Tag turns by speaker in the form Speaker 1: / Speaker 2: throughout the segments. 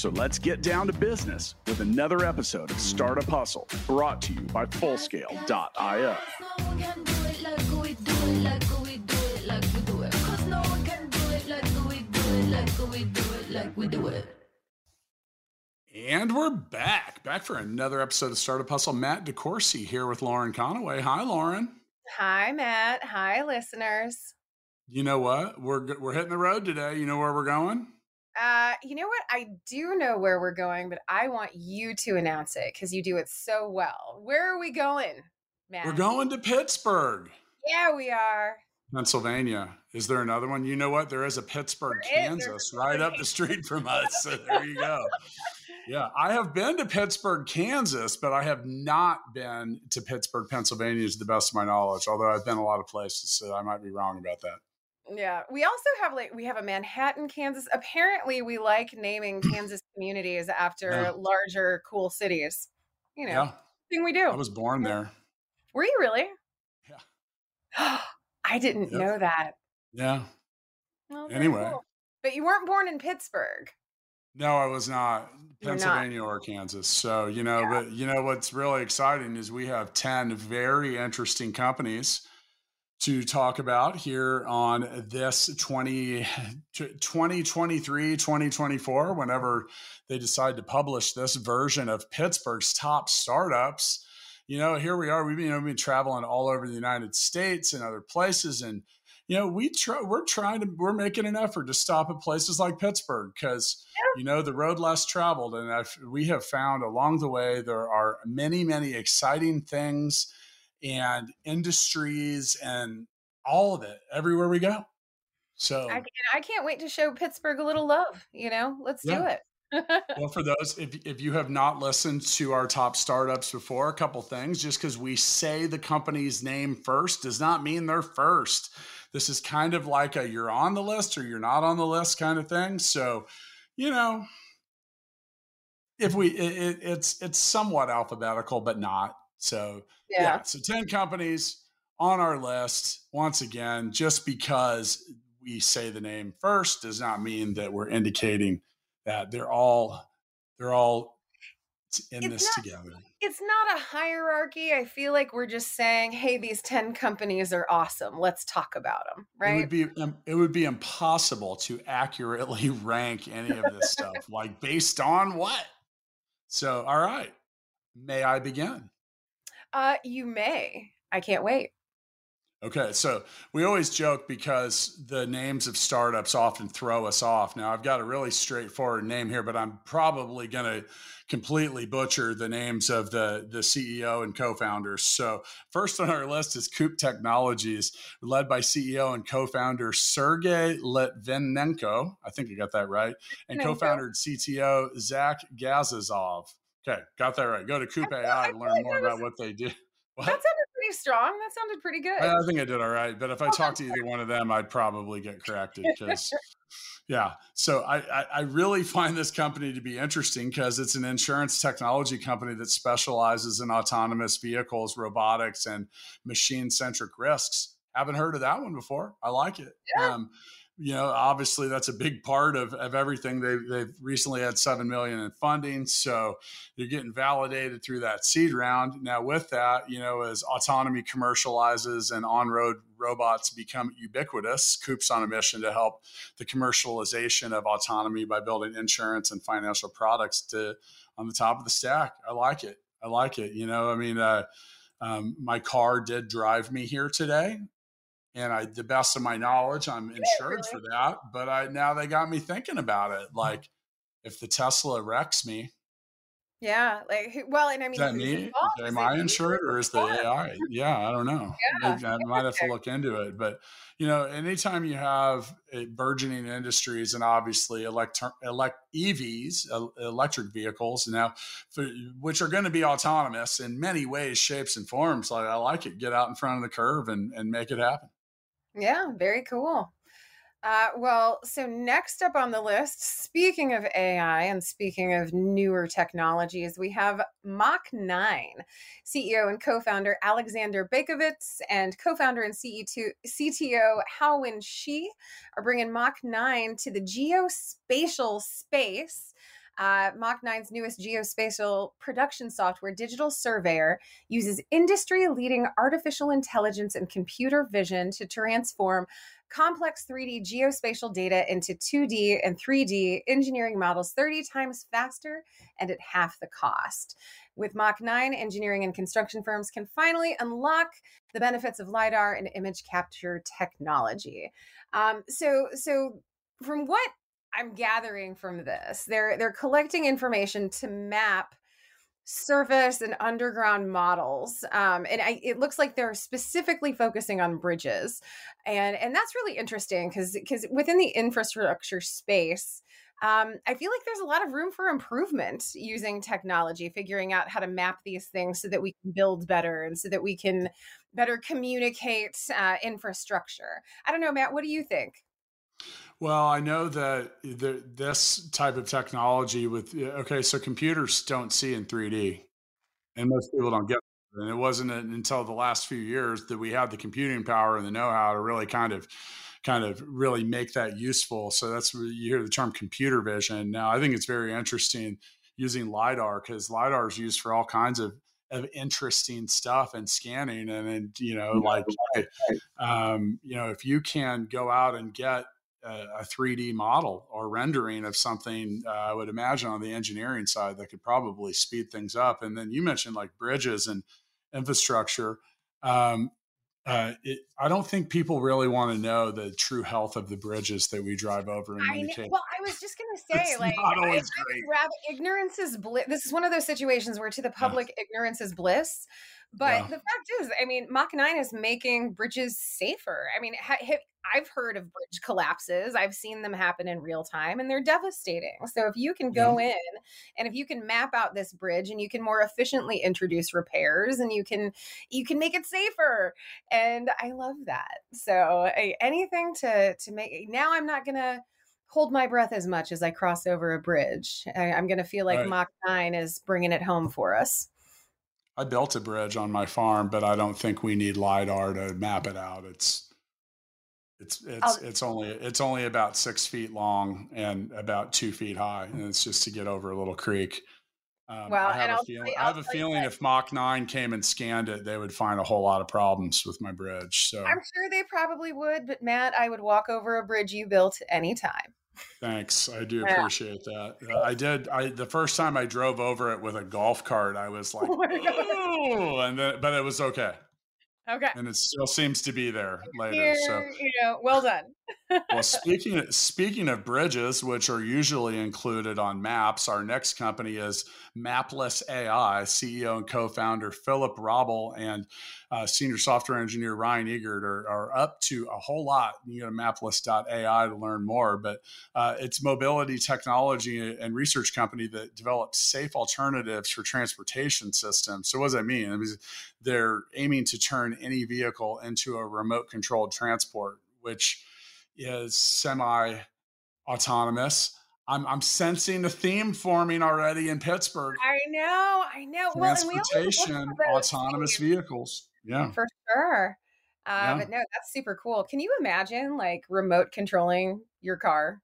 Speaker 1: So let's get down to business with another episode of Startup Hustle brought to you by Fullscale.io. And we're back, back for another episode of Startup Hustle. Matt DeCoursey here with Lauren Conaway. Hi, Lauren.
Speaker 2: Hi, Matt. Hi, listeners.
Speaker 1: You know what? We're we're hitting the road today. You know where we're going?
Speaker 2: Uh, you know what? I do know where we're going, but I want you to announce it because you do it so well. Where are we going, Matt?
Speaker 1: We're going to Pittsburgh.
Speaker 2: Yeah, we are.
Speaker 1: Pennsylvania. Is there another one? You know what? There is a Pittsburgh, there Kansas, right up the street from us. So there you go. yeah, I have been to Pittsburgh, Kansas, but I have not been to Pittsburgh, Pennsylvania, to the best of my knowledge. Although I've been a lot of places, so I might be wrong about that.
Speaker 2: Yeah, we also have like we have a Manhattan, Kansas. Apparently, we like naming Kansas communities after yeah. larger, cool cities. You know, yeah. thing we do.
Speaker 1: I was born there.
Speaker 2: Were you really? Yeah. I didn't yep. know that.
Speaker 1: Yeah. Well, anyway, cool.
Speaker 2: but you weren't born in Pittsburgh.
Speaker 1: No, I was not. Pennsylvania not. or Kansas. So, you know, yeah. but you know what's really exciting is we have 10 very interesting companies to talk about here on this 20, 2023, 2024, whenever they decide to publish this version of Pittsburgh's top startups. You know, here we are. We've been, you know, we've been traveling all over the United States and other places. And, you know, we try, we're trying to, we're making an effort to stop at places like Pittsburgh because, you know, the road less traveled. And I've, we have found along the way, there are many, many exciting things and industries and all of it everywhere we go. So
Speaker 2: I, I can't wait to show Pittsburgh a little love. You know, let's yeah. do it.
Speaker 1: well, for those, if, if you have not listened to our top startups before, a couple things. Just because we say the company's name first does not mean they're first. This is kind of like a you're on the list or you're not on the list kind of thing. So, you know, if we, it, it's it's somewhat alphabetical, but not. So yeah. yeah. So 10 companies on our list. Once again, just because we say the name first does not mean that we're indicating that they're all they're all in it's this not, together.
Speaker 2: It's not a hierarchy. I feel like we're just saying, "Hey, these 10 companies are awesome. Let's talk about them." Right?
Speaker 1: It would be it would be impossible to accurately rank any of this stuff like based on what? So, all right. May I begin?
Speaker 2: Uh, you may. I can't wait.
Speaker 1: Okay, so we always joke because the names of startups often throw us off. Now, I've got a really straightforward name here, but I'm probably going to completely butcher the names of the, the CEO and co founders. So, first on our list is Koop Technologies, led by CEO and co founder Sergey Litvinenko. I think I got that right. And co founder and CTO Zach Gazazov. Okay, got that right. Go to Koop AI to learn more about what they do.
Speaker 2: What? That sounded pretty strong. That sounded pretty good.
Speaker 1: I, I think I did all right. But if I talked to either one of them, I'd probably get corrected because, yeah. So I, I, I, really find this company to be interesting because it's an insurance technology company that specializes in autonomous vehicles, robotics, and machine centric risks. Haven't heard of that one before. I like it. Yeah. Um, you know, obviously that's a big part of, of everything. They've, they've recently had seven million in funding, so you're getting validated through that seed round. Now, with that, you know, as autonomy commercializes and on-road robots become ubiquitous, Koop's on a mission to help the commercialization of autonomy by building insurance and financial products to on the top of the stack. I like it. I like it. You know, I mean, uh, um, my car did drive me here today and I, the best of my knowledge, I'm insured for that. But I now they got me thinking about it. Mm-hmm. Like, if the Tesla wrecks me,
Speaker 2: Yeah, like well, and I mean,
Speaker 1: is that me? Am I insured or is the AI? Yeah, I don't know. Yeah, I might have to look into it. But you know, anytime you have burgeoning industries and obviously elect, elect EVs, electric vehicles now, for, which are going to be autonomous in many ways, shapes, and forms. Like I like it. Get out in front of the curve and and make it happen.
Speaker 2: Yeah, very cool. Uh, well, so next up on the list, speaking of AI and speaking of newer technologies, we have Mach 9 CEO and co founder Alexander Baikovitz and co founder and CTO Haowen Shi are bringing Mach 9 to the geospatial space. Uh, Mach 9's newest geospatial production software, Digital Surveyor, uses industry leading artificial intelligence and computer vision to transform complex 3D geospatial data into 2D and 3D engineering models 30 times faster and at half the cost. With Mach 9, engineering and construction firms can finally unlock the benefits of LiDAR and image capture technology. Um, so, so from what I'm gathering from this, they're they're collecting information to map surface and underground models um, and I, it looks like they're specifically focusing on bridges and and that's really interesting because because within the infrastructure space um, i feel like there's a lot of room for improvement using technology figuring out how to map these things so that we can build better and so that we can better communicate uh, infrastructure. I don't know matt what do you think
Speaker 1: well, I know that the, this type of technology with okay, so computers don't see in 3D, and most people don't get. It. And it wasn't until the last few years that we had the computing power and the know-how to really kind of, kind of really make that useful. So that's where you hear the term computer vision. Now, I think it's very interesting using lidar because lidar is used for all kinds of of interesting stuff and scanning and, and you know like um, you know if you can go out and get a, 3D model or rendering of something, uh, I would imagine on the engineering side that could probably speed things up. And then you mentioned like bridges and infrastructure. Um, uh, it, I don't think people really want to know the true health of the bridges that we drive over in many cases.
Speaker 2: Well, I was just going to say, like, I, great. Rather, ignorance is bliss. This is one of those situations where to the public, yeah. ignorance is bliss. But yeah. the fact is, I mean, Mach 9 is making bridges safer. I mean, ha- I've heard of bridge collapses. I've seen them happen in real time and they're devastating. So if you can go in and if you can map out this bridge and you can more efficiently introduce repairs and you can you can make it safer. And I love that. So anything to to make now I'm not going to hold my breath as much as I cross over a bridge. I, am going to feel like right. Mach 9 is bringing it home for us.
Speaker 1: I built a bridge on my farm, but I don't think we need lidar to map it out. It's it's it's I'll, it's only it's only about six feet long and about two feet high, and it's just to get over a little creek. Um, well, I have a feeling, I have a feeling if Mach Nine came and scanned it, they would find a whole lot of problems with my bridge. So
Speaker 2: I'm sure they probably would, but Matt, I would walk over a bridge you built anytime.
Speaker 1: Thanks, I do yeah. appreciate that. Uh, I did. I the first time I drove over it with a golf cart, I was like, oh, and then but it was okay.
Speaker 2: Okay.
Speaker 1: And it still seems to be there later. Here, so
Speaker 2: you know, well done.
Speaker 1: Well, speaking of, speaking of bridges, which are usually included on maps, our next company is Mapless AI. CEO and co-founder Philipp Robbel and uh, senior software engineer Ryan Egert are, are, up to a whole lot. You go to mapless.ai to learn more. But uh, it's mobility technology and research company that develops safe alternatives for transportation systems. So what does that mean? I mean they're aiming to turn any vehicle into a remote controlled transport, which is semi autonomous. I'm, I'm sensing the theme forming already in Pittsburgh.
Speaker 2: I know, I know.
Speaker 1: Transportation, well, autonomous vehicles. Yeah,
Speaker 2: for sure. Uh, yeah. But no, that's super cool. Can you imagine like remote controlling your car,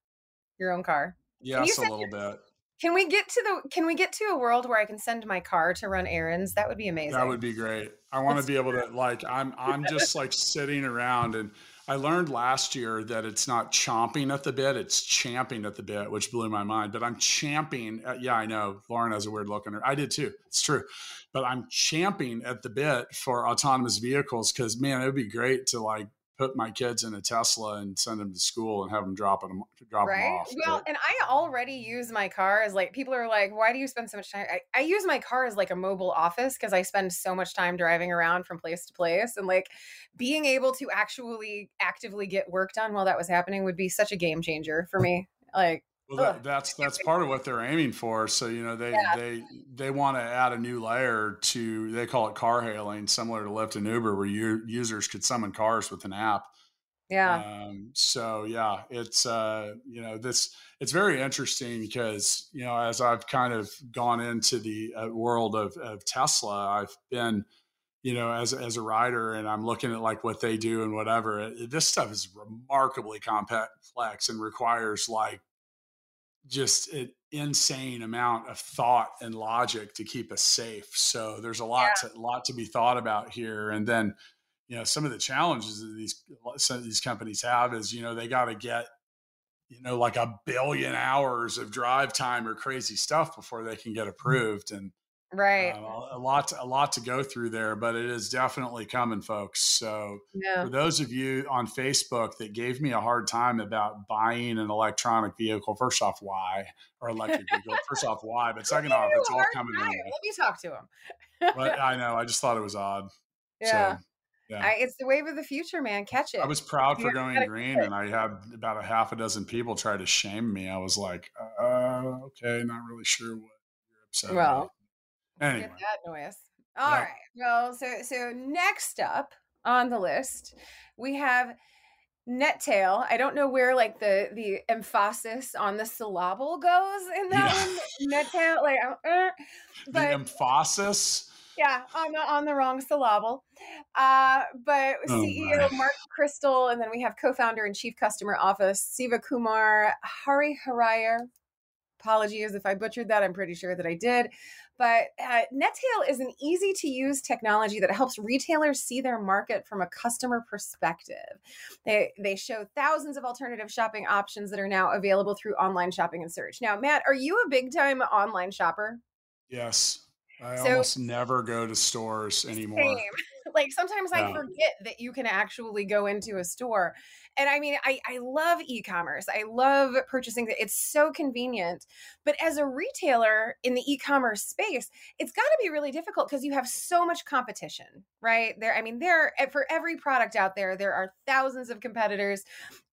Speaker 2: your own car?
Speaker 1: Yes, a little your, bit.
Speaker 2: Can we get to the? Can we get to a world where I can send my car to run errands? That would be amazing.
Speaker 1: That would be great. I want to be able to like. I'm I'm just like sitting around and I learned last year that it's not chomping at the bit, it's champing at the bit, which blew my mind. But I'm champing. At, yeah, I know Lauren has a weird look on her. I did too. It's true. But I'm champing at the bit for autonomous vehicles because, man, it would be great to like put my kids in a Tesla and send them to school and have them drop them drop right? them off.
Speaker 2: Well, and I already use my car as like people are like, why do you spend so much time? I, I use my car as like a mobile office because I spend so much time driving around from place to place, and like being able to actually actively get work done while that was happening would be such a game changer for me. Like
Speaker 1: well, that, that's that's part of what they're aiming for. So you know they yeah. they they want to add a new layer to they call it car hailing, similar to Lyft and Uber, where you, users could summon cars with an app.
Speaker 2: Yeah.
Speaker 1: Um, so yeah, it's uh, you know this it's very interesting because you know as I've kind of gone into the uh, world of, of Tesla, I've been you know as as a rider and I'm looking at like what they do and whatever. It, this stuff is remarkably complex and requires like just an insane amount of thought and logic to keep us safe. So there's a lot yeah. to lot to be thought about here. And then, you know, some of the challenges that these some of these companies have is, you know, they got to get, you know, like a billion hours of drive time or crazy stuff before they can get mm. approved. And
Speaker 2: right
Speaker 1: uh, a lot to, a lot to go through there but it is definitely coming folks so yeah. for those of you on facebook that gave me a hard time about buying an electronic vehicle first off why or electric vehicle first off why but second off it's all coming
Speaker 2: in let me talk to
Speaker 1: him but i know i just thought it was odd
Speaker 2: yeah so, yeah. I, it's the wave of the future, man. Catch it.
Speaker 1: I was proud for going green, and I had about a half a dozen people try to shame me. I was like, uh, okay, not really sure what you're upset well, about. Anyway.
Speaker 2: Get that noise. All right. Well, so so next up on the list, we have Netail. I don't know where like the the emphasis on the syllable goes in that yeah. one. Netail, like, uh,
Speaker 1: but the emphasis.
Speaker 2: Yeah, on the on the wrong syllable. Uh, but oh CEO my. Mark Crystal, and then we have co-founder and chief customer office Siva Kumar Hari Hariyer. Apologies if I butchered that. I'm pretty sure that I did. But uh, Netail is an easy to use technology that helps retailers see their market from a customer perspective. They, they show thousands of alternative shopping options that are now available through online shopping and search. Now, Matt, are you a big time online shopper?
Speaker 1: Yes. I so, almost never go to stores anymore. Same.
Speaker 2: Like sometimes yeah. I forget that you can actually go into a store and I mean, I, I love e-commerce. I love purchasing. It's so convenient. But as a retailer in the e-commerce space, it's got to be really difficult because you have so much competition, right? There, I mean, there eh, for every product out there, there are thousands of competitors,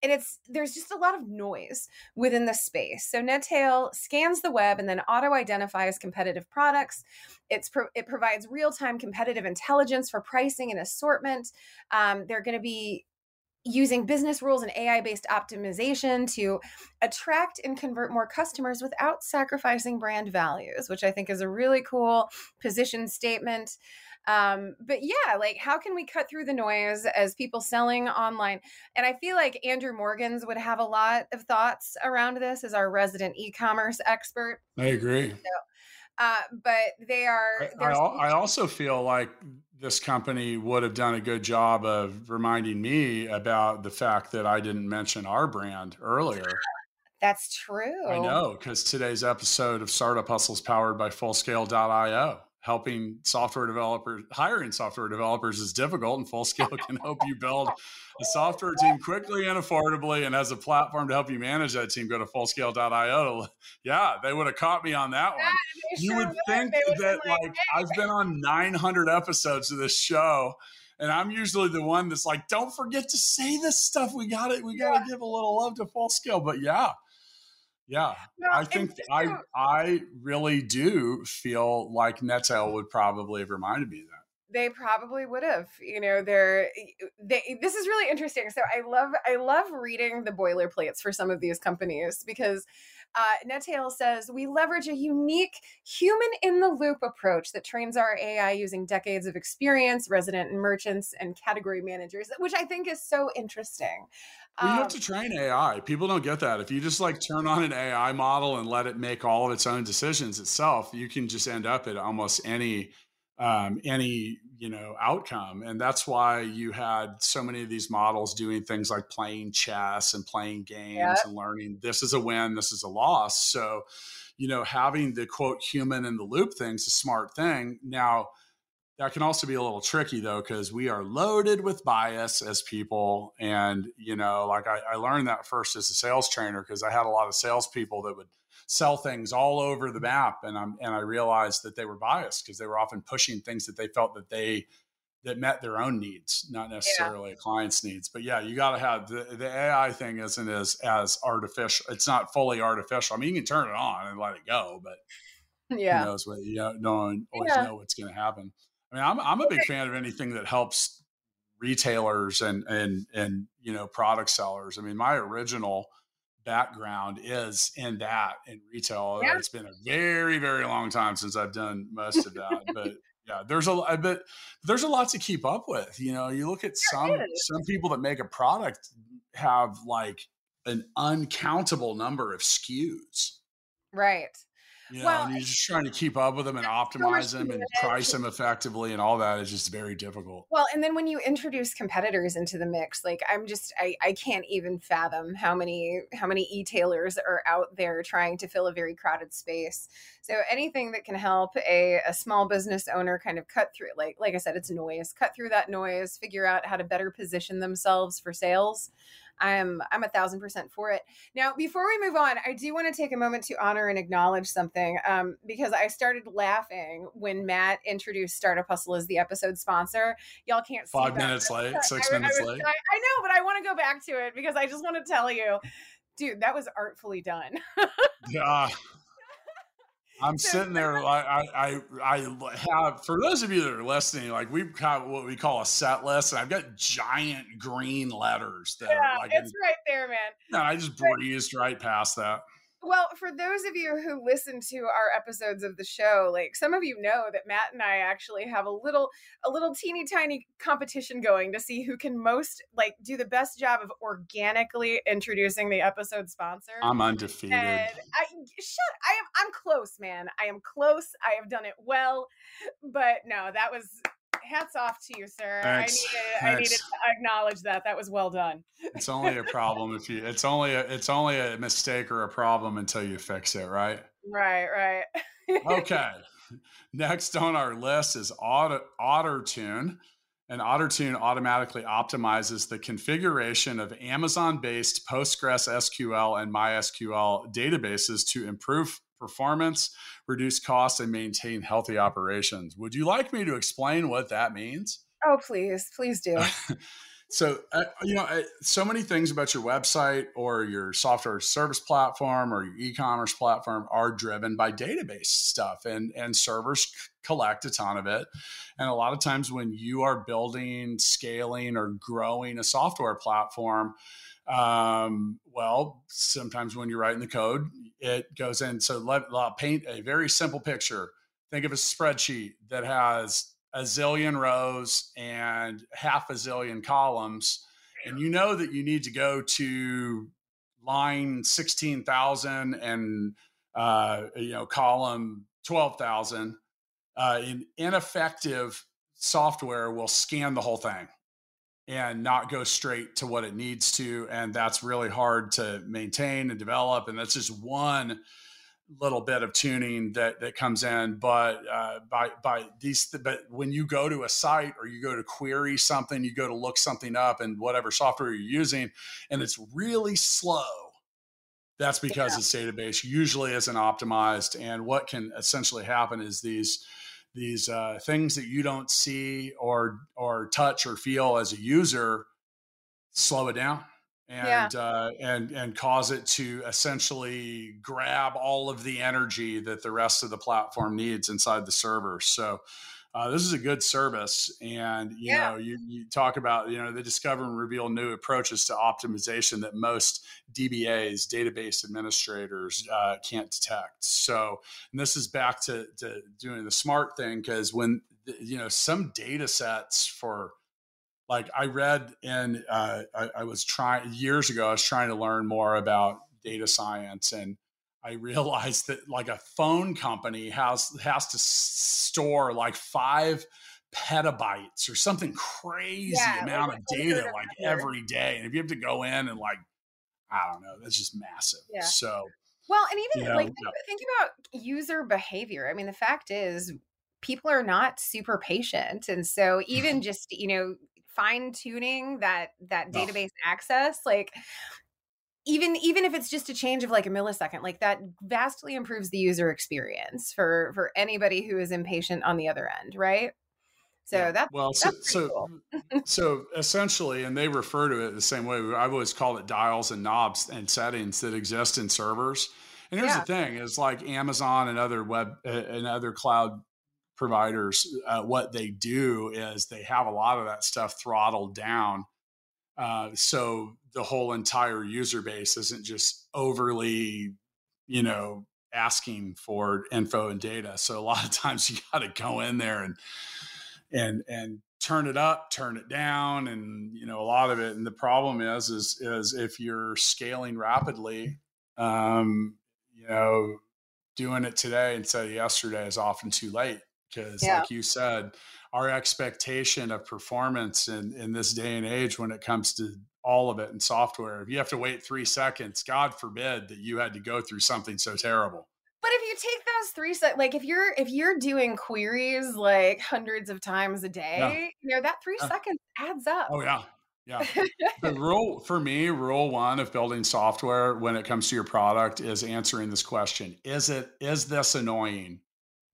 Speaker 2: and it's there's just a lot of noise within the space. So Netail scans the web and then auto identifies competitive products. It's pro- it provides real time competitive intelligence for pricing and assortment. Um, they're going to be using business rules and AI based optimization to attract and convert more customers without sacrificing brand values, which I think is a really cool position statement. Um, but yeah, like how can we cut through the noise as people selling online? And I feel like Andrew Morgans would have a lot of thoughts around this as our resident e commerce expert.
Speaker 1: I agree. So,
Speaker 2: uh, but they are.
Speaker 1: I, I, I also feel like this company would have done a good job of reminding me about the fact that I didn't mention our brand earlier.
Speaker 2: That's true.
Speaker 1: I know because today's episode of Startup Hustles powered by Fullscale.io helping software developers hiring software developers is difficult and full scale can help you build a software team quickly and affordably and has a platform to help you manage that team go to fullscale.io yeah they would have caught me on that one yeah, you sure would, would think that like i've been on 900 episodes of this show and I'm usually the one that's like, don't forget to say this stuff. We got it. We got to yeah. give a little love to full scale But yeah, yeah, no, I think I I really do feel like Netail would probably have reminded me of that.
Speaker 2: They probably would have. You know, they're they. This is really interesting. So I love I love reading the boilerplates for some of these companies because uh, Netail says we leverage a unique human in the loop approach that trains our AI using decades of experience, resident merchants, and category managers, which I think is so interesting.
Speaker 1: Well, you have to um, train AI. People don't get that. If you just like turn on an AI model and let it make all of its own decisions itself, you can just end up at almost any um, any you know outcome. And that's why you had so many of these models doing things like playing chess and playing games yep. and learning this is a win this is a loss. So you know having the quote human in the loop thing's a smart thing. Now that can also be a little tricky though because we are loaded with bias as people. And you know like i, I learned that first as a sales trainer because i had a lot of salespeople that would sell things all over the map and i'm and i realized that they were biased because they were often pushing things that they felt that they that met their own needs not necessarily yeah. a client's needs but yeah you got to have the, the ai thing isn't as as artificial it's not fully artificial i mean you can turn it on and let it go but
Speaker 2: yeah
Speaker 1: who knows what you know, don't always yeah. know what's going to happen I mean, I'm I'm a big fan of anything that helps retailers and and and you know product sellers. I mean, my original background is in that in retail. Uh, yeah. It's been a very very long time since I've done most of that, but yeah, there's a uh, but there's a lot to keep up with. You know, you look at some some people that make a product have like an uncountable number of SKUs.
Speaker 2: Right.
Speaker 1: You know, well, and you're just trying to keep up with them and optimize them and price them effectively and all that is just very difficult.
Speaker 2: Well, and then when you introduce competitors into the mix, like I'm just I, I can't even fathom how many how many e-tailers are out there trying to fill a very crowded space. So anything that can help a, a small business owner kind of cut through like like I said, it's noise, cut through that noise, figure out how to better position themselves for sales. I'm I'm a thousand percent for it. Now, before we move on, I do want to take a moment to honor and acknowledge something um, because I started laughing when Matt introduced Startup Hustle as the episode sponsor. Y'all can't
Speaker 1: five minutes late, six I, minutes I was, late. I,
Speaker 2: I know, but I want to go back to it because I just want to tell you, dude, that was artfully done.
Speaker 1: yeah. I'm sitting there. I, I I have for those of you that are listening, like we've got what we call a set list, and I've got giant green letters that
Speaker 2: yeah,
Speaker 1: are like
Speaker 2: it's right there, man.
Speaker 1: No, I just breezed right past that.
Speaker 2: Well, for those of you who listen to our episodes of the show, like some of you know that Matt and I actually have a little a little teeny tiny competition going to see who can most like do the best job of organically introducing the episode sponsor.
Speaker 1: I'm undefeated. And
Speaker 2: I shut I am I'm close, man. I am close. I have done it well. But no, that was hats off to you, sir. Thanks. I needed, I needed to acknowledge that. That was well done.
Speaker 1: It's only a problem if you. It's only a. It's only a mistake or a problem until you fix it, right?
Speaker 2: Right. Right.
Speaker 1: okay. Next on our list is Auto, OtterTune. And OtterTune automatically optimizes the configuration of Amazon based Postgres SQL and MySQL databases to improve performance, reduce costs, and maintain healthy operations. Would you like me to explain what that means?
Speaker 2: Oh, please, please do.
Speaker 1: so, uh, you know, uh, so many things about your website or your software service platform or your e-commerce platform are driven by database stuff, and and servers collect a ton of it. And a lot of times, when you are building, scaling, or growing a software platform, um, well, sometimes when you're writing the code, it goes in. So let, let paint a very simple picture. Think of a spreadsheet that has a zillion rows and half a zillion columns, and you know that you need to go to line sixteen thousand and uh, you know column twelve thousand. Uh, in ineffective software will scan the whole thing and not go straight to what it needs to. And that's really hard to maintain and develop. And that's just one little bit of tuning that that comes in but uh, by by these but when you go to a site or you go to query something you go to look something up in whatever software you're using and it's really slow that's because yeah. its database usually isn't optimized and what can essentially happen is these these uh, things that you don't see or or touch or feel as a user slow it down and yeah. uh, and and cause it to essentially grab all of the energy that the rest of the platform needs inside the server so uh, this is a good service and you yeah. know you, you talk about you know they discover and reveal new approaches to optimization that most dbas database administrators uh, can't detect so and this is back to, to doing the smart thing because when you know some data sets for like i read and uh, I, I was trying years ago i was trying to learn more about data science and I realized that like a phone company has has to store like five petabytes or something crazy yeah, amount of data like every day. And if you have to go in and like, I don't know, that's just massive. Yeah. So
Speaker 2: well, and even you know, like think, yeah. think about user behavior. I mean, the fact is people are not super patient. And so even just, you know, fine tuning that that database access, like even even if it's just a change of like a millisecond like that vastly improves the user experience for for anybody who is impatient on the other end right so yeah. that's
Speaker 1: well so
Speaker 2: that's
Speaker 1: so,
Speaker 2: cool.
Speaker 1: Mm, so essentially and they refer to it the same way i've always called it dials and knobs and settings that exist in servers and here's yeah. the thing is like amazon and other web and other cloud providers uh, what they do is they have a lot of that stuff throttled down uh, so the whole entire user base isn't just overly, you know, asking for info and data. So a lot of times you got to go in there and and and turn it up, turn it down, and you know a lot of it. And the problem is is is if you're scaling rapidly, um, you know, doing it today instead of yesterday is often too late because, yeah. like you said, our expectation of performance in, in this day and age when it comes to all of it in software. If you have to wait three seconds, God forbid that you had to go through something so terrible.
Speaker 2: But if you take those three seconds, like if you're if you're doing queries like hundreds of times a day, yeah. you know that three yeah. seconds adds up.
Speaker 1: Oh yeah, yeah. the rule for me, rule one of building software when it comes to your product is answering this question: Is it is this annoying?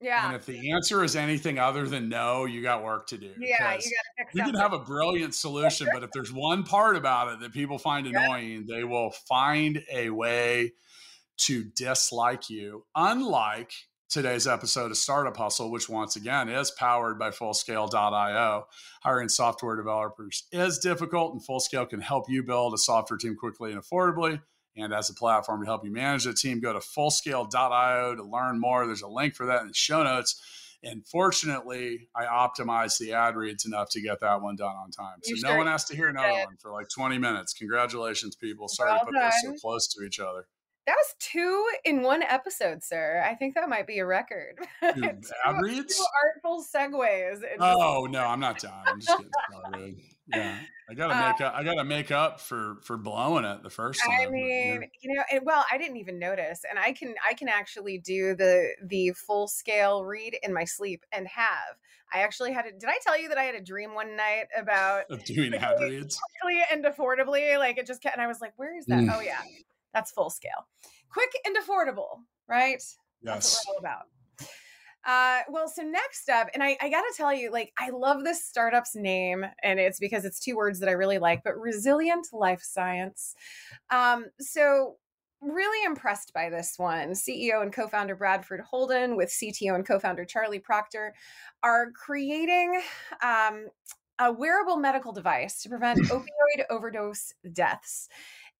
Speaker 2: Yeah.
Speaker 1: And if the answer is anything other than no, you got work to do.
Speaker 2: Yeah, you got
Speaker 1: You can have a brilliant solution, but if there's one part about it that people find annoying, they will find a way to dislike you. Unlike today's episode of Startup Hustle, which once again is powered by Fullscale.io. Hiring software developers is difficult, and Fullscale can help you build a software team quickly and affordably and as a platform to help you manage the team. Go to fullscale.io to learn more. There's a link for that in the show notes. And fortunately, I optimized the ad reads enough to get that one done on time. So no one has to hear another one for like 20 minutes. Congratulations, people. Sorry well to put done. this so close to each other.
Speaker 2: That was two in one episode, sir. I think that might be a record.
Speaker 1: Ad reads?
Speaker 2: Two artful segues.
Speaker 1: Oh, no, I'm not done. I'm just getting started yeah i gotta uh, make up i gotta make up for for blowing it the first time
Speaker 2: i mean you know and, well i didn't even notice and i can i can actually do the the full scale read in my sleep and have i actually had a did i tell you that i had a dream one night about
Speaker 1: of doing ad reads
Speaker 2: quickly and affordably like it just kept and i was like where is that mm. oh yeah that's full scale quick and affordable right
Speaker 1: yes that's
Speaker 2: what we're all about uh, well, so next up, and I, I got to tell you, like, I love this startup's name, and it's because it's two words that I really like, but Resilient Life Science. Um, so, really impressed by this one. CEO and co founder Bradford Holden with CTO and co founder Charlie Proctor are creating um, a wearable medical device to prevent opioid overdose deaths.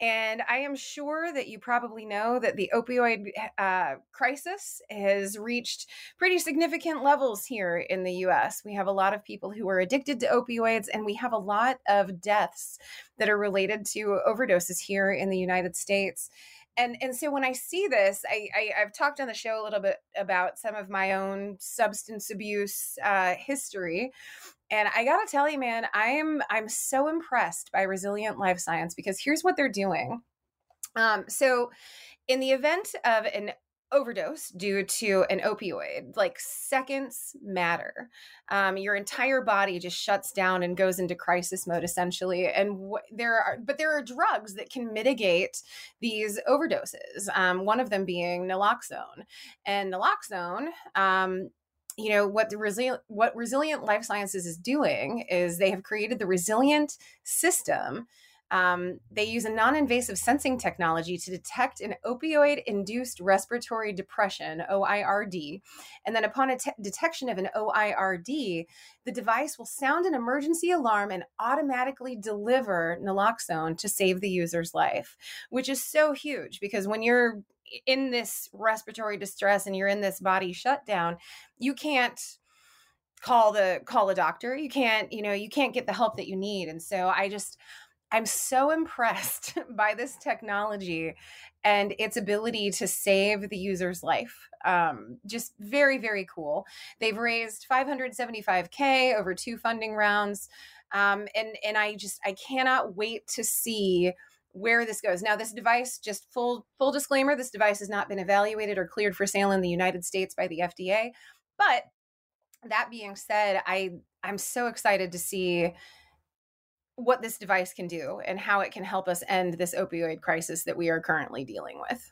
Speaker 2: And I am sure that you probably know that the opioid uh, crisis has reached pretty significant levels here in the US. We have a lot of people who are addicted to opioids, and we have a lot of deaths that are related to overdoses here in the United States and and so when I see this, I, I have talked on the show a little bit about some of my own substance abuse uh, history, and I gotta tell you, man, I'm I'm so impressed by Resilient Life Science because here's what they're doing. Um, so, in the event of an overdose due to an opioid like seconds matter. Um, your entire body just shuts down and goes into crisis mode essentially and wh- there are but there are drugs that can mitigate these overdoses um, one of them being naloxone. And naloxone um, you know what the resilient what resilient life sciences is doing is they have created the resilient system um, they use a non invasive sensing technology to detect an opioid induced respiratory depression, OIRD. And then, upon a te- detection of an OIRD, the device will sound an emergency alarm and automatically deliver naloxone to save the user's life, which is so huge because when you're in this respiratory distress and you're in this body shutdown, you can't call the call a doctor you can't you know you can't get the help that you need and so i just I'm so impressed by this technology and its ability to save the user's life. Um, just very, very cool. They've raised 575k over two funding rounds, um, and and I just I cannot wait to see where this goes. Now, this device, just full full disclaimer, this device has not been evaluated or cleared for sale in the United States by the FDA, but that being said, I I'm so excited to see what this device can do and how it can help us end this opioid crisis that we are currently dealing with.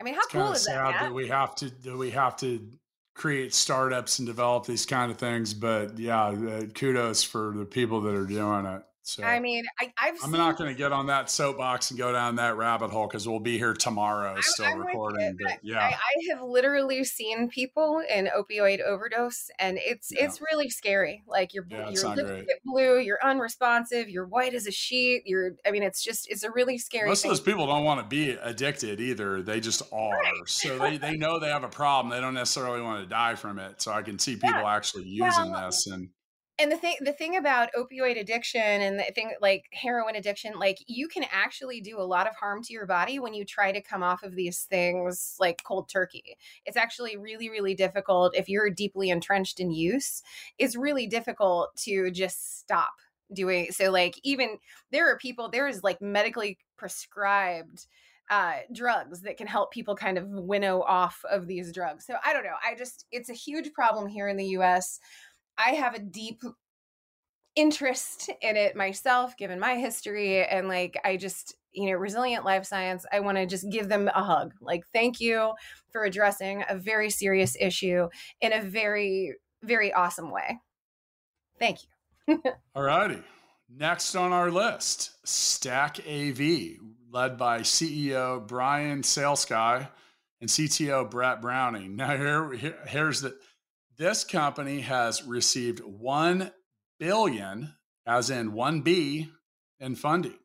Speaker 2: I mean, how
Speaker 1: it's
Speaker 2: cool is
Speaker 1: sad
Speaker 2: that?
Speaker 1: that we have to that we have to create startups and develop these kind of things. But yeah, uh, kudos for the people that are doing it. So
Speaker 2: I mean, I, I've
Speaker 1: I'm not going to get on that soapbox and go down that rabbit hole because we'll be here tomorrow
Speaker 2: I'm-
Speaker 1: still
Speaker 2: I'm
Speaker 1: recording.
Speaker 2: but
Speaker 1: yeah,
Speaker 2: I, I have literally seen people in opioid overdose, and it's
Speaker 1: Yeah.
Speaker 2: it's really scary. Like your
Speaker 1: Yeah,
Speaker 2: your lips get blue, you're unresponsive, you're white as a sheet. You're, I mean, it's just it's a really scary.
Speaker 1: most of those people don't want to be addicted either. They just are. So they, they know they have a problem. They don't necessarily want to die from it. So I can see people actually using
Speaker 2: Well,
Speaker 1: this and
Speaker 2: and the thing the thing about opioid addiction and the thing like heroin addiction like you can actually do a lot of harm to your body when you try to come off of these things like cold turkey it's actually really really difficult if you're deeply entrenched in use it's really difficult to just stop doing so like even there are people there is like medically prescribed uh, drugs that can help people kind of winnow off of these drugs. So I don't know. I just, it's a huge problem here in the US. I have a deep interest in it myself, given my history. And like, I just, you know, Resilient Life Science, I want to just give them a hug. Like, thank you for addressing a very serious issue in a very, very awesome way. Thank you.
Speaker 1: All righty. Next on our list, Stack AV, led by CEO Bryan Salesky and CTO Brett Browning. Now here, here here's the this company has received 1 billion as in 1B in funding.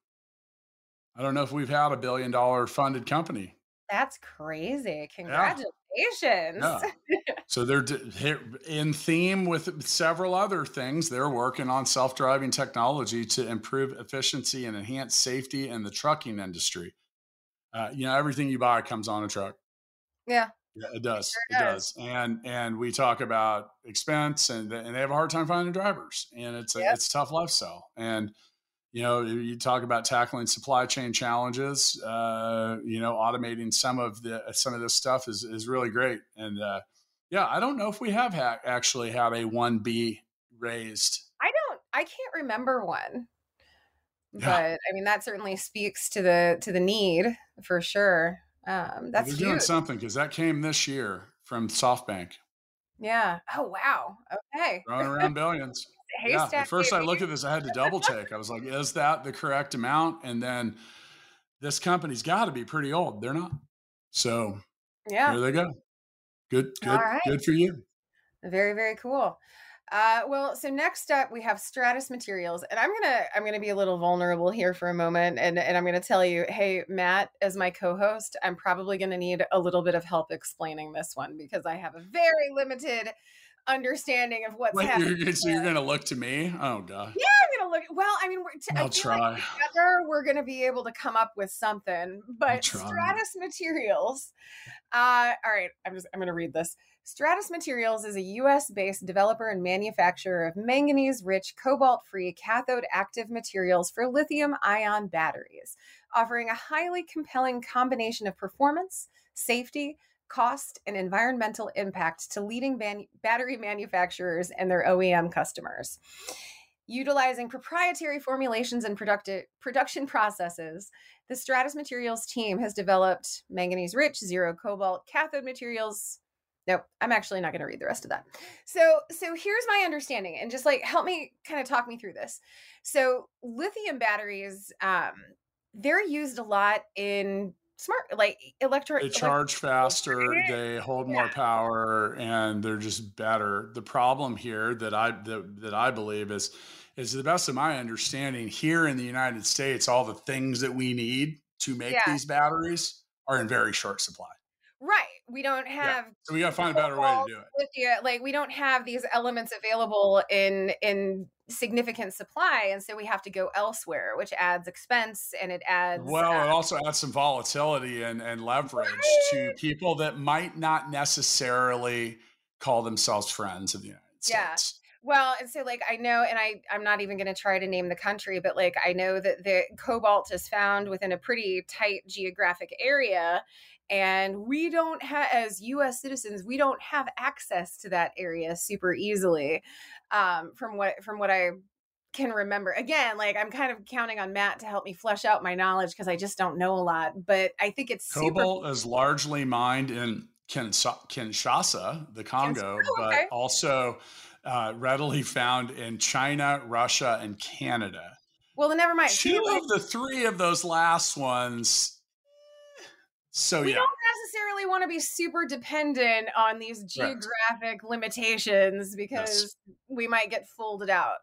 Speaker 1: I don't know if we've had a billion dollar funded company.
Speaker 2: That's crazy. Congratulations.
Speaker 1: Yeah. So they're in theme with several other things. They're working on self-driving technology to improve efficiency and enhance safety in the trucking industry. Uh, you know, everything you buy comes on a truck.
Speaker 2: Yeah.
Speaker 1: Yeah, it does.
Speaker 2: sure
Speaker 1: it
Speaker 2: does.
Speaker 1: does. And and we talk about expense, and and they have a hard time finding drivers, and it's a
Speaker 2: Yep.
Speaker 1: it's a tough lifestyle. And you know, you talk about tackling supply chain challenges. Uh, you know, automating some of the some of this stuff is is really great. And uh, yeah, I don't know if we have ha- actually had a one B raised.
Speaker 2: I don't I can't remember one.
Speaker 1: Yeah.
Speaker 2: But I mean that certainly speaks to the to the need for sure. Um that's
Speaker 1: They're doing something because that came this year from SoftBank,
Speaker 2: Yeah. Oh wow. Okay.
Speaker 1: throwing around billions. yeah. At first, I looked at this, I had to double check. I was like, "Is that the correct amount?" And then this company's got to be pretty old. They're not. So
Speaker 2: Yeah.
Speaker 1: there they go. Good, good,
Speaker 2: right.
Speaker 1: good for you.
Speaker 2: Very, very cool. Uh, well, so next up we have Stratus Materials, and I'm gonna I'm gonna be a little vulnerable here for a moment, and and I'm gonna tell you, hey Matt, as my co-host, I'm probably gonna need a little bit of help explaining this one because I have a very limited understanding of what's
Speaker 1: Wait,
Speaker 2: happening.
Speaker 1: you're, so you're gonna look to me? Oh god, Yeah,
Speaker 2: I'm gonna look. Well, I mean, we're, t-
Speaker 1: I'll
Speaker 2: feel like
Speaker 1: try.
Speaker 2: together we're going to be able to come up with something but stratus materials uh all right i'm just i'm going to read this stratus materials is a us based developer and manufacturer of manganese rich cobalt free cathode active materials for lithium ion batteries offering a highly compelling combination of performance safety cost and environmental impact to leading ban- battery manufacturers and their OEM customers utilizing proprietary formulations and producti- production processes, the Stratus Materials team has developed manganese rich, zero cobalt cathode materials. Nope, I'm actually not going to read the rest of that. So, so here's my understanding, and just like help me kind of talk me through this. So, lithium batteries, um, they're used a lot in smart, like electric
Speaker 1: They charge faster, they hold more power, and they're just better. The problem here that I that, that I believe is is to the best of my understanding here in the United States, all the things that we need to make
Speaker 2: Yeah.
Speaker 1: these batteries are in very short supply.
Speaker 2: Right. We don't have
Speaker 1: So we got to find a better way to do it.
Speaker 2: lithium like we don't have these elements available in in significant supply and so we have to go elsewhere which adds expense and it adds
Speaker 1: Well,
Speaker 2: uh,
Speaker 1: it also adds some volatility and, and leverage to people that might not necessarily call themselves friends of the United
Speaker 2: Yeah.
Speaker 1: States. Yeah.
Speaker 2: Well, and so like I know, and I I'm not even going to try to name the country, but like I know that the cobalt is found within a pretty tight geographic area, and we don't have as U.S. citizens we don't have access to that area super easily. Um, from what from what I can remember. Again, like I'm kind of counting on Matt to help me flesh out my knowledge because I just don't know a lot. But I think it's
Speaker 1: cobalt
Speaker 2: super-
Speaker 1: is largely mined in Kinshasa, the Congo, okay. but also uh, readily found in China, Russia, and Canada.
Speaker 2: Well, then never mind.
Speaker 1: Two of the three of those last ones. So
Speaker 2: we
Speaker 1: yeah.
Speaker 2: don't necessarily want to be super dependent on these geographic right. limitations because yes. we might get folded out.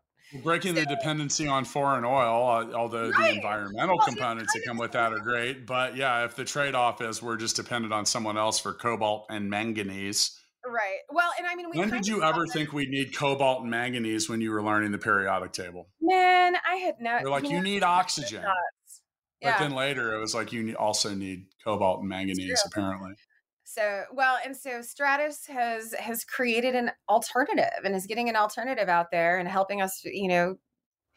Speaker 1: breaking so, the dependency on foreign oil, uh, although right. the environmental well, components that come with that are great. But yeah, if the trade off is we're just dependent on someone else for cobalt and manganese,
Speaker 2: Right. Well, and I mean,
Speaker 1: when did you ever think we'd need cobalt and manganese when you were learning the periodic table?
Speaker 2: Man, I had never.
Speaker 1: You're like, you, you need oxygen. Yeah. But then later, it was like you also need cobalt and manganese, apparently.
Speaker 2: So well, and so Stratus has has created an alternative and is getting an alternative out there and helping us, you know,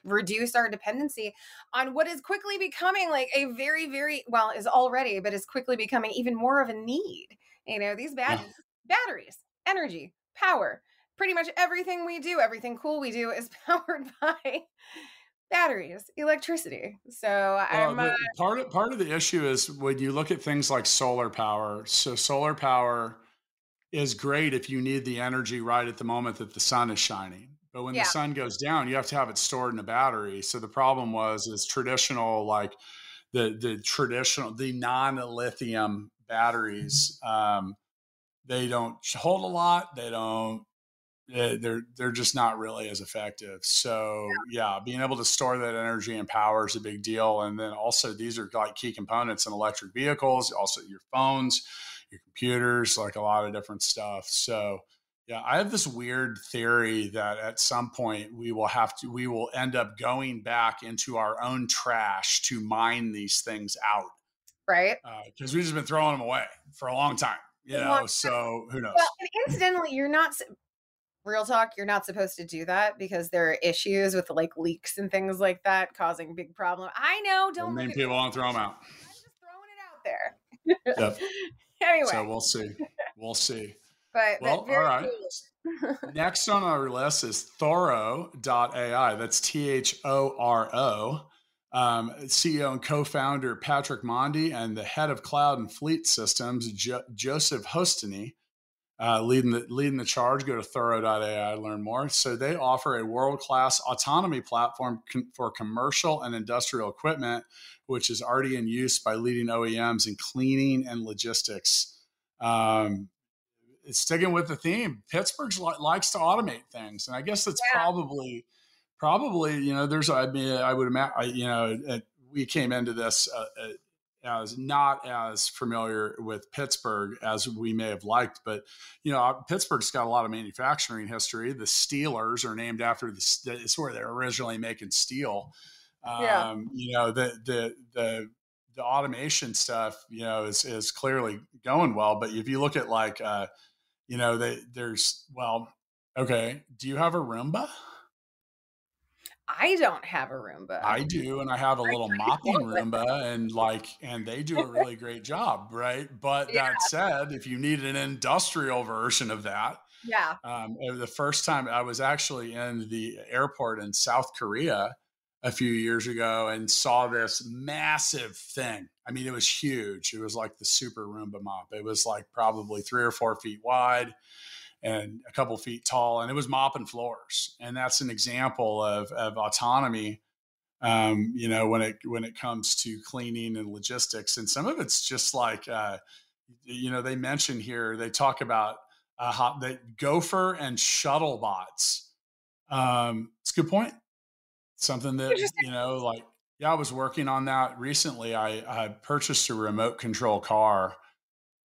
Speaker 2: reduce our dependency on what is quickly becoming like a very, very well is already, but is quickly becoming even more of a need. You know, these bad yeah batteries, energy, power. Pretty much everything we do, everything cool we do is powered by batteries, electricity. So I'm uh,
Speaker 1: part of part of the issue is when you look at things like solar power. So solar power is great if you need the energy right at the moment that the sun is shining. But when yeah. the sun goes down, you have to have it stored in a battery. So the problem was is traditional like the the traditional the non-lithium batteries um, they don't hold a lot. They don't. Eh, they're they're just not really as effective. So yeah, being able to store that energy and power is a big deal. And then also these are like key components in electric vehicles. Also your phones, your computers, like a lot of different stuff. So yeah, I have this weird theory that at some point we will have to, we will end up going back into our own trash to mine these things out.
Speaker 2: Right.
Speaker 1: Because uh, we've just been throwing them away for a long time you know so who knows
Speaker 2: well incidentally you're not real talk you're not supposed to do that because there are issues with like leaks and things like that causing big problem. I know don't
Speaker 1: mean people won't throw them out.
Speaker 2: I'm just throwing it out there. Yep. anyway.
Speaker 1: So we'll see. We'll see.
Speaker 2: But
Speaker 1: well all right. next on our list is thoro.ai that's t-h-o-r-o um, CEO and co-founder Patrick Mondi and the head of cloud and fleet systems jo- Joseph Houstini uh, leading the leading the charge. Go to thoro.ai learn more. So they offer a world class autonomy platform com- for commercial and industrial equipment, which is already in use by leading OEMs in cleaning and logistics. Um, sticking with the theme, Pittsburgh li- likes to automate things, and I guess that's yeah. probably probably you know there's i mean i would imagine you know we came into this uh, uh, as not as familiar with pittsburgh as we may have liked but you know pittsburgh's got a lot of manufacturing history. The steelers are named after the it's where they're originally making steel. Um, yeah. you know the the the the automation stuff you know is is clearly going well but if you look at like uh you know they there's well okay do you have a roomba
Speaker 2: I don't have a Roomba.
Speaker 1: I do, and I have a little mopping Roomba, and like, and they do a really great job, right? But yeah. that said, if you need an industrial version of that,
Speaker 2: yeah.
Speaker 1: Um, the first time I was actually in the airport in South Korea a few years ago and saw this massive thing. I mean, it was huge. It was like the super Roomba mop. It was like probably three or four feet wide and a couple feet tall, and it was mopping floors. And that's an example of, of autonomy. Um, you know, when it when it comes to cleaning and logistics, and some of it's just like, uh, you know, they mention here they talk about uh, hot, gopher and shuttle bots. Um, it's a good point. Something that you know, like yeah, I was working on that recently. I, I purchased a remote control car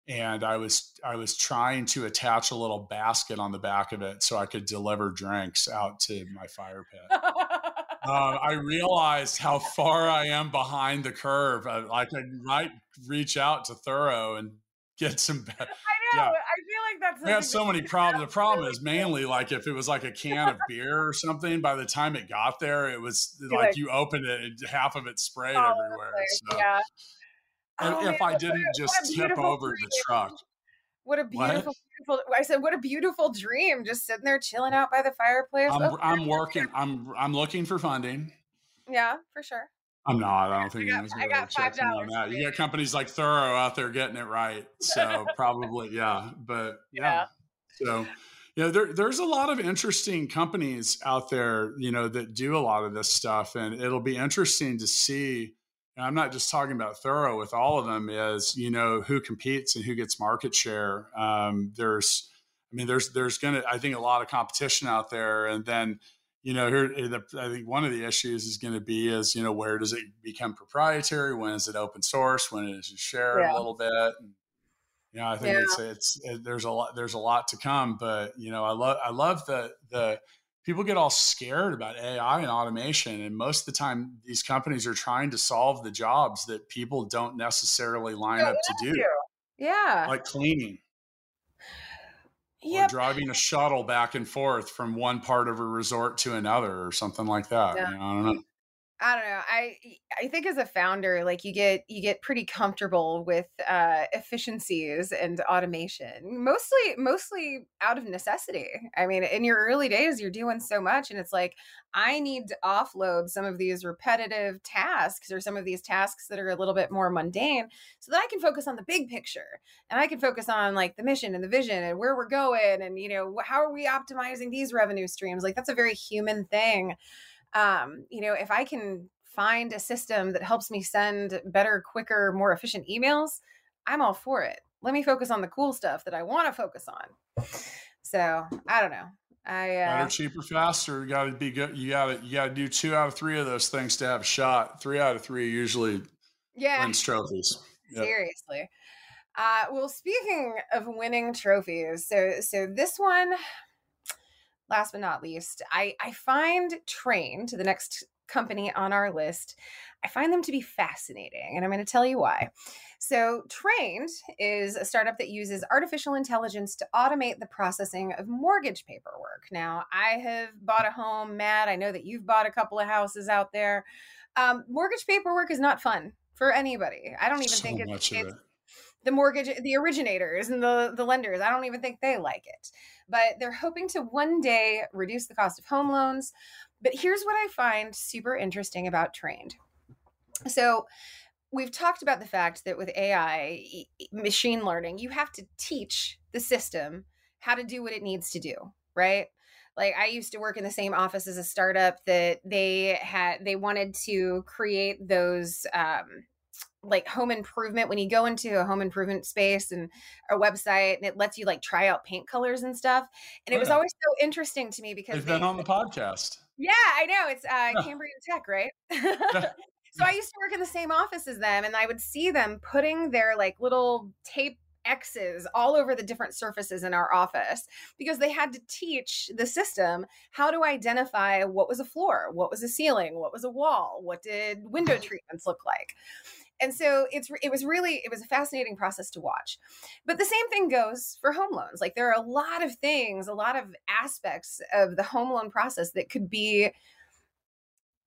Speaker 1: and I was I was trying to attach a little basket on the back of it so I could deliver drinks out to my fire pit. um, I realized how far I am behind the curve. I, I could might reach out to Thoro and get some.
Speaker 2: I know. Yeah. I feel like that's.
Speaker 1: we had so many problems. The problem is mainly like if it was like a can of beer or something. By the time it got there, it was like, like you opened it, and half of it sprayed everywhere. So.
Speaker 2: Yeah.
Speaker 1: Oh, if I didn't just tip over dream. the truck.
Speaker 2: What a beautiful, what? beautiful! I said, what a beautiful dream, just sitting there chilling out by the fireplace.
Speaker 1: I'm, oh, I'm working. I'm I'm looking for funding.
Speaker 2: Yeah, for sure.
Speaker 1: I'm not. I don't think I got, I got five dollars. You get companies like Thoro out there getting it right. So probably, yeah. But yeah. yeah. So you know, there, there's a lot of interesting companies out there, you know, that do a lot of this stuff, and it'll be interesting to see. And I'm not just talking about Thoro with all of them. Is you know who competes and who gets market share. Um, there's, I mean, there's there's gonna I think a lot of competition out there, and then you know, here eh, I think one of the issues is going to be is you know where does it become proprietary? When is it open source? When is it shared yeah. a little bit? And, you know, I think yeah. it's it's it, there's a lot there's a lot to come, but you know, I love I love the the people get all scared about AI and automation, and most of the time, these companies are trying to solve the jobs that people don't necessarily line up to do.
Speaker 2: Yeah,
Speaker 1: like cleaning yep. or driving a shuttle back and forth from one part of a resort to another or something like that. Yeah. You know, I don't know.
Speaker 2: I don't know. I I think as a founder, like you get you get pretty comfortable with uh, efficiencies and automation, mostly mostly out of necessity. I mean, in your early days, you're doing so much, and it's like I need to offload some of these repetitive tasks or some of these tasks that are a little bit more mundane, so that I can focus on the big picture and I can focus on like the mission and the vision and where we're going, and you know how are we optimizing these revenue streams? Like that's a very human thing um, you know, if I can find a system that helps me send better, quicker, more efficient emails, I'm all for it. Let me focus on the cool stuff that I want to focus on. So I don't know. I uh,
Speaker 1: better, cheaper, faster. You got to be good. You got to you got to do two out of three of those things to have a shot. Three out of three usually
Speaker 2: yeah
Speaker 1: wins trophies.
Speaker 2: Yep. Seriously. Uh, well, speaking of winning trophies, so so this one last but not least, I, I find Trained, to the next company on our list, I find them to be fascinating. And I'm going to tell you why. So, Trained is a startup that uses artificial intelligence to automate the processing of mortgage paperwork. Now, I have bought a home, Matt. I know that you've bought a couple of houses out there. Um, mortgage paperwork is not fun for anybody. I don't even so think it's, it's the mortgage, the originators and the, the lenders. I don't even think they like it but they're hoping to one day reduce the cost of home loans. But here's what I find super interesting about Trained. So, we've talked about the fact that with AI, machine learning, you have to teach the system how to do what it needs to do, right? Like I used to work in the same office as a startup that they had they wanted to create those um like home improvement when you go into a home improvement space and a website and it lets you like try out paint colors and stuff and it was always so interesting to me because
Speaker 1: they've been on the podcast.
Speaker 2: Yeah i know it's uh cambrian tech right? So i used to work in the same office as them and i would see them putting their like little tape X's all over the different surfaces in our office because they had to teach the system how to identify what was a floor, what was a ceiling, what was a wall, what did window treatments look like and so it's it was really it was a fascinating process to watch. But the same thing goes for home loans. Like there are a lot of things a lot of aspects of the home loan process that could be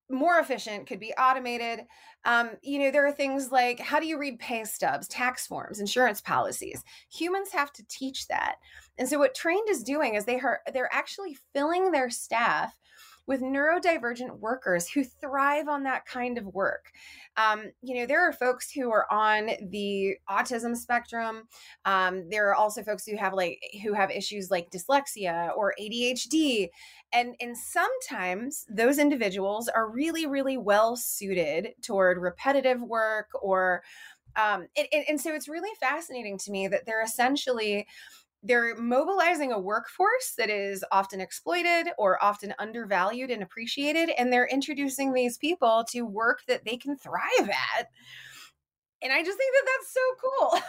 Speaker 2: more efficient could be automated. Um, you know there are things like how do you read pay stubs tax forms insurance policies? Humans have to teach that. And so what trained is doing is they are they're actually filling their staff with neurodivergent workers who thrive on that kind of work. Um, you know, there are folks who are on the autism spectrum. Um, there are also folks who have like who have issues like dyslexia or ADHD, and and sometimes those individuals are really really well suited toward repetitive work or um, and, and so it's really fascinating to me that they're essentially they're mobilizing a workforce that is often exploited or often undervalued and appreciated and they're introducing these people to work that they can thrive at and i just think that that's so
Speaker 1: cool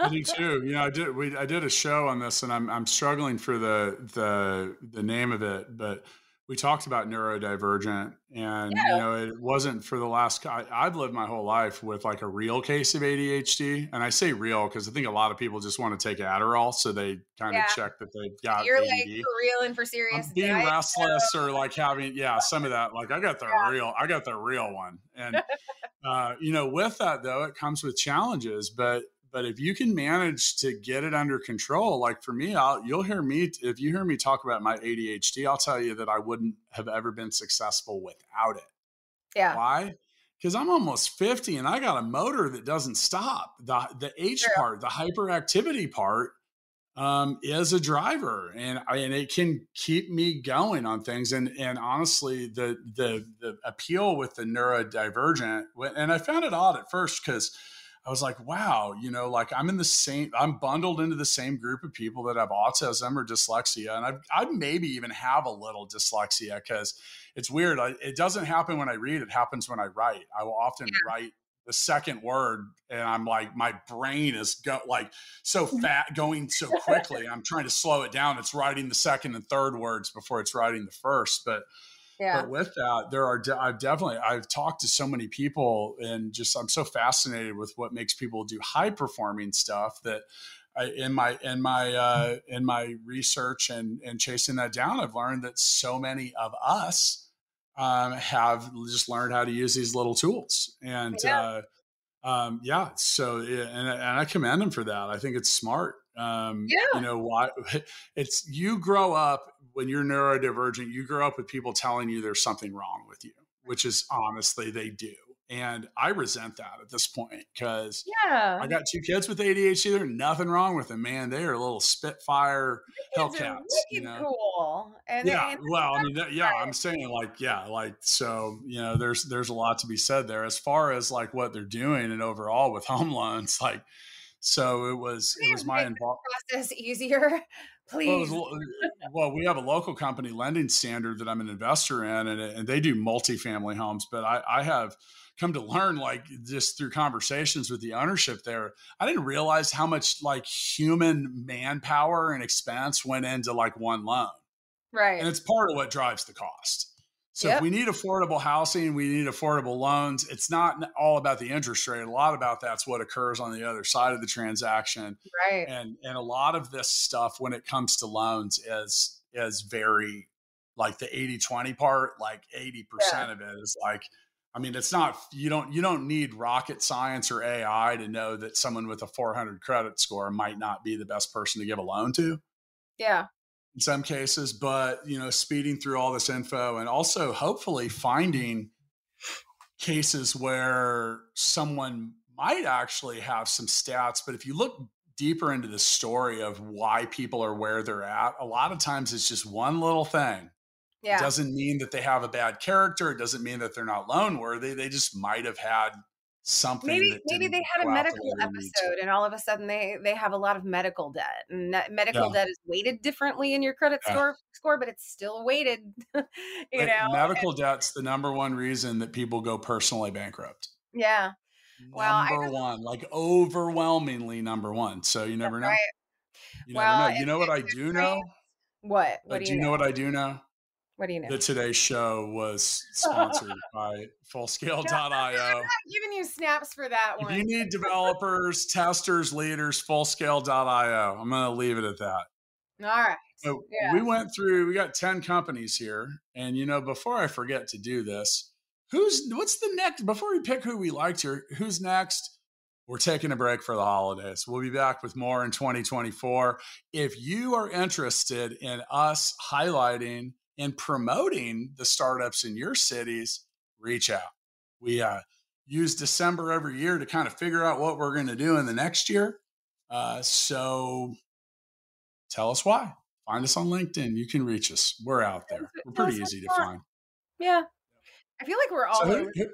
Speaker 1: I do too. You know, I did we I did a show on this, and I'm I'm struggling for the the the name of it, but we talked about neurodivergent and yeah. you know it wasn't for the last I, have lived my whole life with like a real case of adhd and i say real because i think a lot of people just want to take adderall so they kind yeah. of check that they've got
Speaker 2: you're
Speaker 1: ADD.
Speaker 2: like for real and for serious
Speaker 1: I'm being diet, restless so. or like having yeah some of that like i got the yeah. real i got the real one and uh, you know with that though it comes with challenges but but if you can manage to get it under control like for me I'll, you'll hear me if you hear me talk about my adhd i'll tell you that i wouldn't have ever been successful without it.
Speaker 2: Yeah.
Speaker 1: Why? Because i'm almost 50 and i got a motor that doesn't stop. The the h True. part the hyperactivity part um, is a driver and and it can keep me going on things and and honestly the the the appeal with the neurodivergent and i found it odd at first because I was like, wow, you know, like I'm in the same, I'm bundled into the same group of people that have autism or dyslexia. And I, I maybe even have a little dyslexia because it's weird. I, it doesn't happen when I read, it happens when I write. I will often yeah. write the second word and I'm like, my brain is go, like so mm-hmm. fat going so quickly. I'm trying to slow it down. It's writing the second and third words before it's writing the first. But
Speaker 2: yeah.
Speaker 1: But with that, there are de- I've definitely I've talked to so many people and just I'm so fascinated with what makes people do high performing stuff that I, in my in my uh, in my research and and chasing that down, I've learned that so many of us um, have just learned how to use these little tools and. Yeah. Uh, um, yeah, so and, and I commend them for that. I think it's smart. Um, yeah. You know why? It's you grow up when you're neurodivergent, you grow up with people telling you there's something wrong with you, which is honestly they do. And I resent that at this point because
Speaker 2: yeah.
Speaker 1: I got two kids with ADHD. There's nothing wrong with them, man. They are little Spitfire Hellcats.
Speaker 2: You know? Cool.
Speaker 1: And yeah, and well, I mean, yeah, I'm saying like, yeah, like so. You know, there's there's a lot to be said there as far as like what they're doing and overall with home loans, like. So it was it was my involvement
Speaker 2: process easier Please.
Speaker 1: Well, uh, well, we have a local company, Lending Standard, that I'm an investor in, and, and they do multifamily homes. But I, I have come to learn, like just through conversations with the ownership there, I didn't realize how much like human manpower and expense went into like one loan.
Speaker 2: Right.
Speaker 1: And it's part of what drives the cost. So yep. if we need affordable housing, we need affordable loans. It's not all about the interest rate. A lot about that's what occurs on the other side of the transaction.
Speaker 2: Right.
Speaker 1: And and a lot of this stuff when it comes to loans is is very like the 80-20 part, like 80% yeah. of it is like I mean, it's not you don't you don't need rocket science or AI to know that someone with a 400 credit score might not be the best person to give a loan to.
Speaker 2: Yeah
Speaker 1: in some cases, but you know, speeding through all this info and also hopefully finding cases where someone might actually have some stats. But if you look deeper into the story of why people are where they're at, a lot of times it's just one little thing.
Speaker 2: Yeah.
Speaker 1: It doesn't mean that they have a bad character. It doesn't mean that they're not loan worthy. They just might have had something
Speaker 2: maybe maybe they had a medical episode and all of a sudden they they have a lot of medical debt and medical yeah. debt is weighted differently in your credit yeah. score score but it's still weighted you know
Speaker 1: medical and, debt's the number one reason that people go personally bankrupt
Speaker 2: yeah
Speaker 1: well number one like overwhelmingly number one so you never know right. you well, know you know what i do know
Speaker 2: what what
Speaker 1: do you, do you know? know what i do know
Speaker 2: what do you know?
Speaker 1: The Today Show was sponsored by Fullscale.io. I'm
Speaker 2: not giving you snaps for that
Speaker 1: one. If you need developers, testers, leaders, Fullscale.io. I'm going to leave it at that.
Speaker 2: All right.
Speaker 1: So yeah. we went through, we got 10 companies here. And, you know, before I forget to do this, who's, what's the next, before we pick who we liked here, who's next? We're taking a break for the holidays. We'll be back with more in 2024. If you are interested in us highlighting and promoting the startups in your cities, reach out. We uh, use December every year to kind of figure out what we're going to do in the next year. Uh, so tell us why. Find us on LinkedIn. You can reach us. We're out there. We're pretty easy to find.
Speaker 2: Yeah. I feel like we're all so
Speaker 1: who,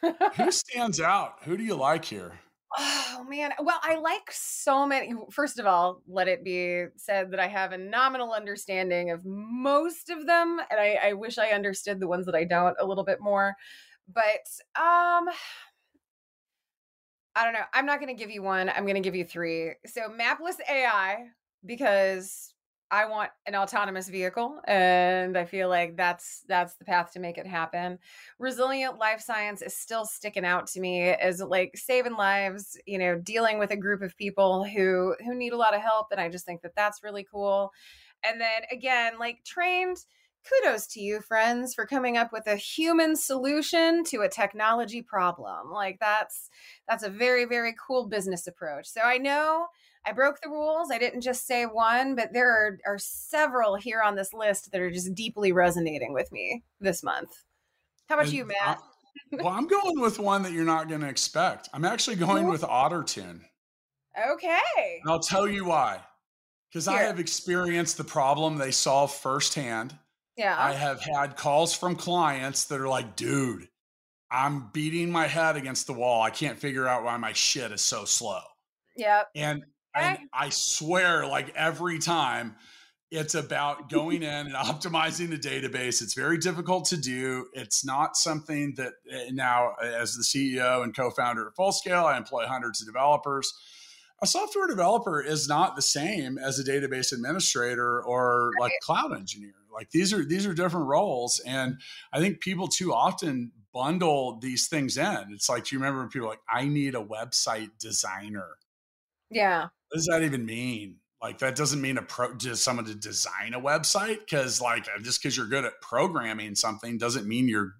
Speaker 1: who, who stands out? Who do you like here?
Speaker 2: Oh man. Well, I like so many. First of all, let it be said that I have a nominal understanding of most of them, and I, I wish I understood the ones that I don't a little bit more. But um I don't know. I'm not going to give you one. I'm going to give you three. So, Mapless AI because I want an autonomous vehicle and I feel like that's that's the path to make it happen. Resilient life science is still sticking out to me as like saving lives, you know, dealing with a group of people who who need a lot of help and I just think that that's really cool. And then again, like trained kudos to you friends for coming up with a human solution to a technology problem. Like that's that's a very very cool business approach. So I know I broke the rules. I didn't just say one, but there are, are several here on this list that are just deeply resonating with me this month. How about and you, Matt? I,
Speaker 1: well, I'm going with one that you're not going to expect. I'm actually going with OtterTune.
Speaker 2: Okay.
Speaker 1: And I'll tell you why. Because I have experienced the problem they solve firsthand.
Speaker 2: Yeah.
Speaker 1: I have had calls from clients that are like, dude, I'm beating my head against the wall. I can't figure out why my shit is so slow.
Speaker 2: Yep.
Speaker 1: And and I swear, like every time, it's about going in and optimizing the database. It's very difficult to do. It's not something that eh, now, as the CEO and co founder at Fullscale, I employ hundreds of developers. A software developer is not the same as a database administrator or right. like cloud engineer. Like these are these are different roles, and I think people too often bundle these things in. It's like, do you remember when people like, I need a website designer?
Speaker 2: Yeah
Speaker 1: what does that even mean? Like that doesn't mean a pro just someone to design a website because like uh, just because you're good at programming something doesn't mean you're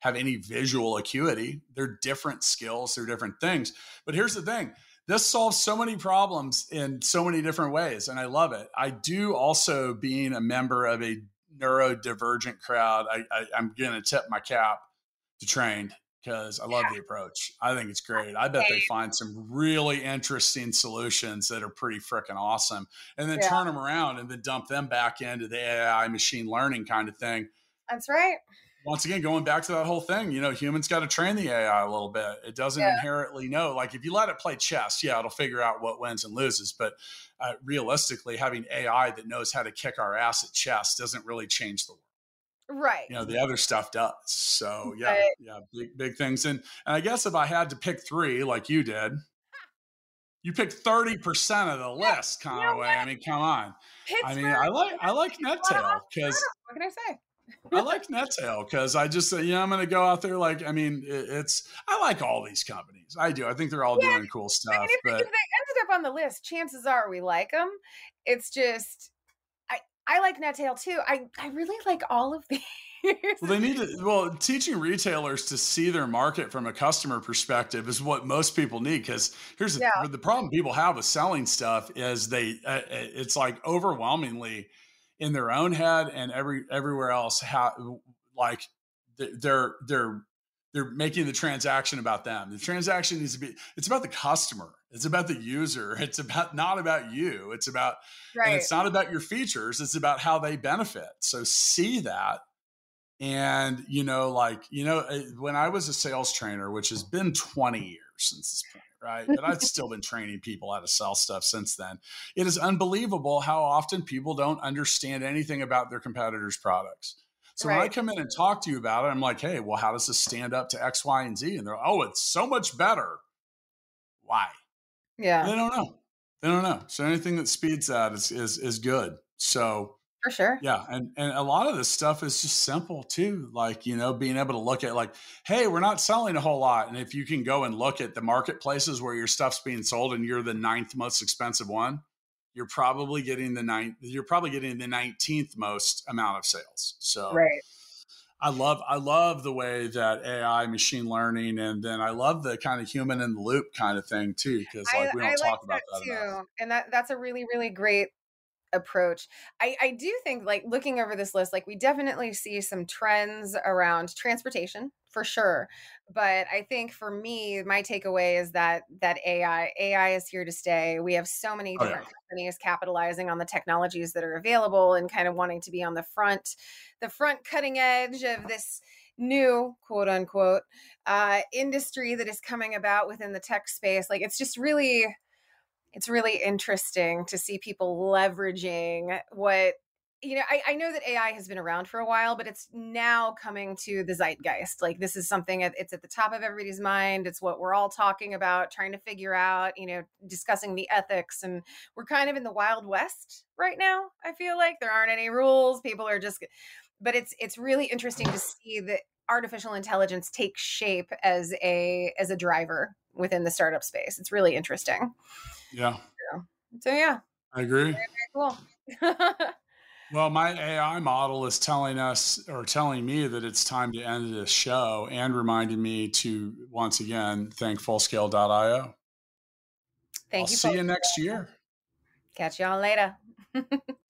Speaker 1: have any visual acuity. They're different skills, they're different things. But here's the thing. This solves so many problems in so many different ways, and I love it. I do also, being a member of a neurodivergent crowd, I, I, I'm going to tip my cap to trained because I love yeah. the approach. I think it's great. I bet they find some really interesting solutions that are pretty freaking awesome and then yeah. turn them around and then dump them back into the AI machine learning kind of thing.
Speaker 2: That's right.
Speaker 1: Once again, going back to that whole thing, you know, humans got to train the AI a little bit. It doesn't yeah. inherently know. Like if you let it play chess, yeah, it'll figure out what wins and loses. But uh, realistically, having AI that knows how to kick our ass at chess doesn't really change the world
Speaker 2: right
Speaker 1: you know the other stuff does so yeah right. yeah big big things and and i guess if i had to pick three like you did you picked 30% of the list kind of way i mean come on Pittsburgh, i mean i like i like Netail because
Speaker 2: what can i say
Speaker 1: I like Netail because I just, uh, you know, I'm going to go out there. Like, I mean, it, it's, I like all these companies. I do. I think they're all yeah. doing cool stuff. I mean, if,
Speaker 2: but... if they ended up on the list, chances are we like them. It's just, I like Netail too. I I really like all of these.
Speaker 1: well, they need to. Well, teaching retailers to see their market from a customer perspective is what most people need. Because here's the, yeah. the problem people have with selling stuff is they uh, uh it's like overwhelmingly in their own head and every everywhere else. How like they're they're they're making the transaction about them. The transaction needs to be it's about the customer. It's about the user. It's about not about you. It's about right. and it's not about your features. It's about how they benefit. So see that. And you know, like you know, eh, when I was a sales trainer, which has been 20 years since this point, right? But I've still been training people how to sell stuff since then. It is unbelievable how often people don't understand anything about their competitors' products. So right. when I come in and talk to you about it, I'm like, hey, well, how does this stand up to X, Y, and Z? And they're, oh, it's so much better. Why?
Speaker 2: Yeah.
Speaker 1: They don't know. They don't know. So anything that speeds that is is is good. So
Speaker 2: for sure.
Speaker 1: Yeah. And and a lot of this stuff is just simple too. Like, you know, being able to look at like, hey, we're not selling a whole lot. And if you can go and look at the marketplaces where your stuff's being sold and you're the ninth most expensive one, you're probably getting the ninth you're probably getting the 19th most amount of sales. So
Speaker 2: right.
Speaker 1: I love I love the way that AI, machine learning, and then I love the kind of human in the loop kind of thing too, because like we don't I talk like about that, that too. Enough.
Speaker 2: And that that's a really really great approach. I, I do think like looking over this list, like we definitely see some trends around transportation for sure. But I think for me, my takeaway is that that AI AI is here to stay. We have so many different oh, yeah. companies capitalizing on the technologies that are available and kind of wanting to be on the front, the front cutting edge of this new quote unquote uh, industry that is coming about within the tech space. Like it's just really it's really interesting to see people leveraging what you know, I, I, know that AI has been around for a while, but it's now coming to the zeitgeist. Like this is something it's at the top of everybody's mind. It's what we're all talking about, trying to figure out, you know, discussing the ethics. And we're kind of in the wild west right now. I feel like there aren't any rules. People are just but it's it's really interesting to see that artificial intelligence take shape as a as a driver within the startup space. It's really interesting.
Speaker 1: Yeah.
Speaker 2: So, so yeah.
Speaker 1: I agree.
Speaker 2: Very, very cool.
Speaker 1: Well, my AI model is telling us or telling me that it's time to end this show and reminding me to once again thank fullscale.io.
Speaker 2: Thank
Speaker 1: I'll
Speaker 2: you.
Speaker 1: See you next year.
Speaker 2: Catch y'all later.